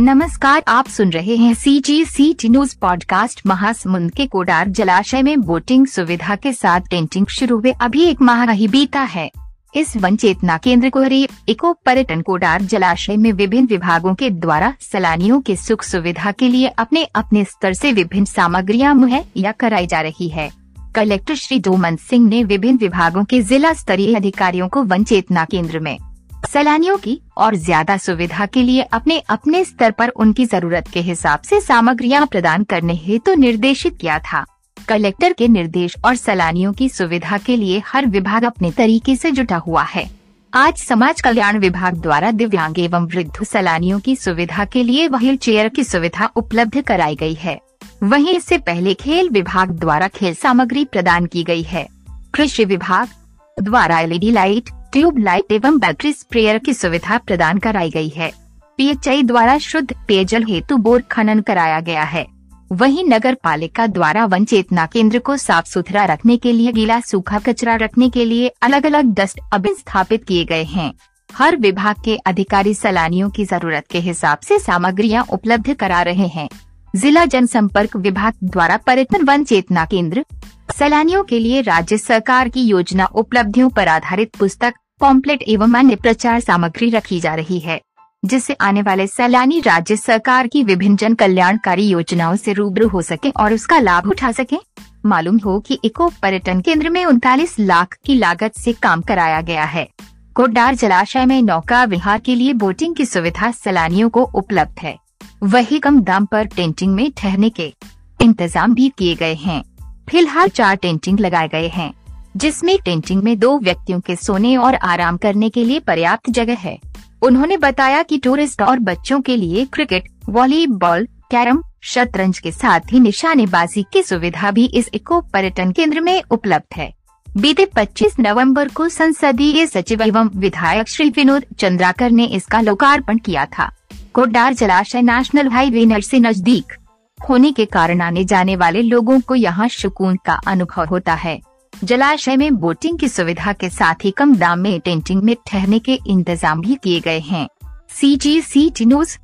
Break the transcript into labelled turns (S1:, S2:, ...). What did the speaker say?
S1: नमस्कार, आप सुन रहे हैं C G C T news podcast Mahasamund के कोडार जलाशय में बोटिंग सुविधा के साथ टेंटिंग शुरू हुए। अभी एक माह ही बीता है। इस वन चेतना केंद्र को इको पर्यटन कोडार जलाशय में विभिन्न विभागों के द्वारा सैलानियों के सुख सुविधा के लिए अपने अपने स्तर से विभिन्न सामग्रियाँ मुहैया कराई जा रही है। कलेक्टर श्री डोमन सिंह ने विभिन्न विभागों के जिला स्तरीय अधिकारियों को वन चेतना केंद्र में सैलानियों की और ज़्यादा सुविधा के लिए अपने अपने स्तर पर उनकी ज़रूरत के हिसाब से सामग्रियाँ प्रदान करने हेतु तो निर्देशित किया था। कलेक्टर के निर्देश और सैलानियों की सुविधा के लिए हर विभाग अपने तरीके से जुटा हुआ है। आज समाज कल्याण विभाग द्वारा दिव्यांग एवं वृद्ध सैलानियों की सुविधा के लिए व्हील चेयर की सुविधा उपलब्ध कराई गई है। वहीं इससे पहले खेल विभाग द्वारा खेल सामग्री प्रदान की गई है। कृषि विभाग द्वारा एलईडी लाइट, ट्यूब लाइट एवं बैटरी स्प्रेयर की सुविधा प्रदान कराई गई है। पीएचआई द्वारा शुद्ध पेयजल हेतु बोर खनन कराया गया है। वहीं नगर पालिका द्वारा वन चेतना केंद्र को साफ़ सुथरा रखने के लिए गीला सूखा कचरा रखने के लिए अलग अलग डस्ट अबिन स्थापित किए गए हैं। हर विभाग के अधिकारी सैलानियों की ज़रूरत के हिसाब से सामग्रियाँ उपलब्ध करा रहे हैं। जिला जनसंपर्क विभाग द्वारा पर्यटन वन चेतना केंद्र, सैलानियों के लिए राज्य सरकार की योजना उपलब्धियों पर आधारित पुस्तक, पॉम्पलेट एवं अन्य प्रचार सामग्री रखी जा रही है, जिससे आने वाले सैलानी राज्य सरकार की विभिन्न जन कल्याणकारी योजनाओं से रूबरू हो सके और उसका लाभ उठा सके। मालूम हो कि इको पर्यटन केंद्र में उनतालीस लाख की लागत से काम कराया गया है। कोडार जलाशय में नौका विहार के लिए बोटिंग की सुविधा सैलानियों को उपलब्ध है। वही कम दाम पर टेंटिंग में ठहरने के इंतज़ाम भी किए गए हैं। फ़िलहाल चार टेंटिंग लगाए गए हैं, जिसमें टेंटिंग में दो व्यक्तियों के सोने और आराम करने के लिए पर्याप्त जगह है। उन्होंने बताया कि टूरिस्ट और बच्चों के लिए क्रिकेट, वॉलीबॉल, कैरम, शतरंज के साथ ही निशानेबाजी की सुविधा भी इस इको पर्यटन केंद्र में उपलब्ध है। बीते 25 नवंबर को संसदीय सचिव एवं विधायक श्री विनोद चंद्राकर ने इसका लोकार्पण किया था। कोडार जलाशय नेशनल हाईवे से नज़दीक होने के कारण आने जाने वाले लोगों को यहाँ सुकून का अनुभव होता है। जलाशय में बोटिंग की सुविधा के साथ ही कम दाम में टेंटिंग में ठहरने के इंतज़ाम भी किए गए हैं। C G C T news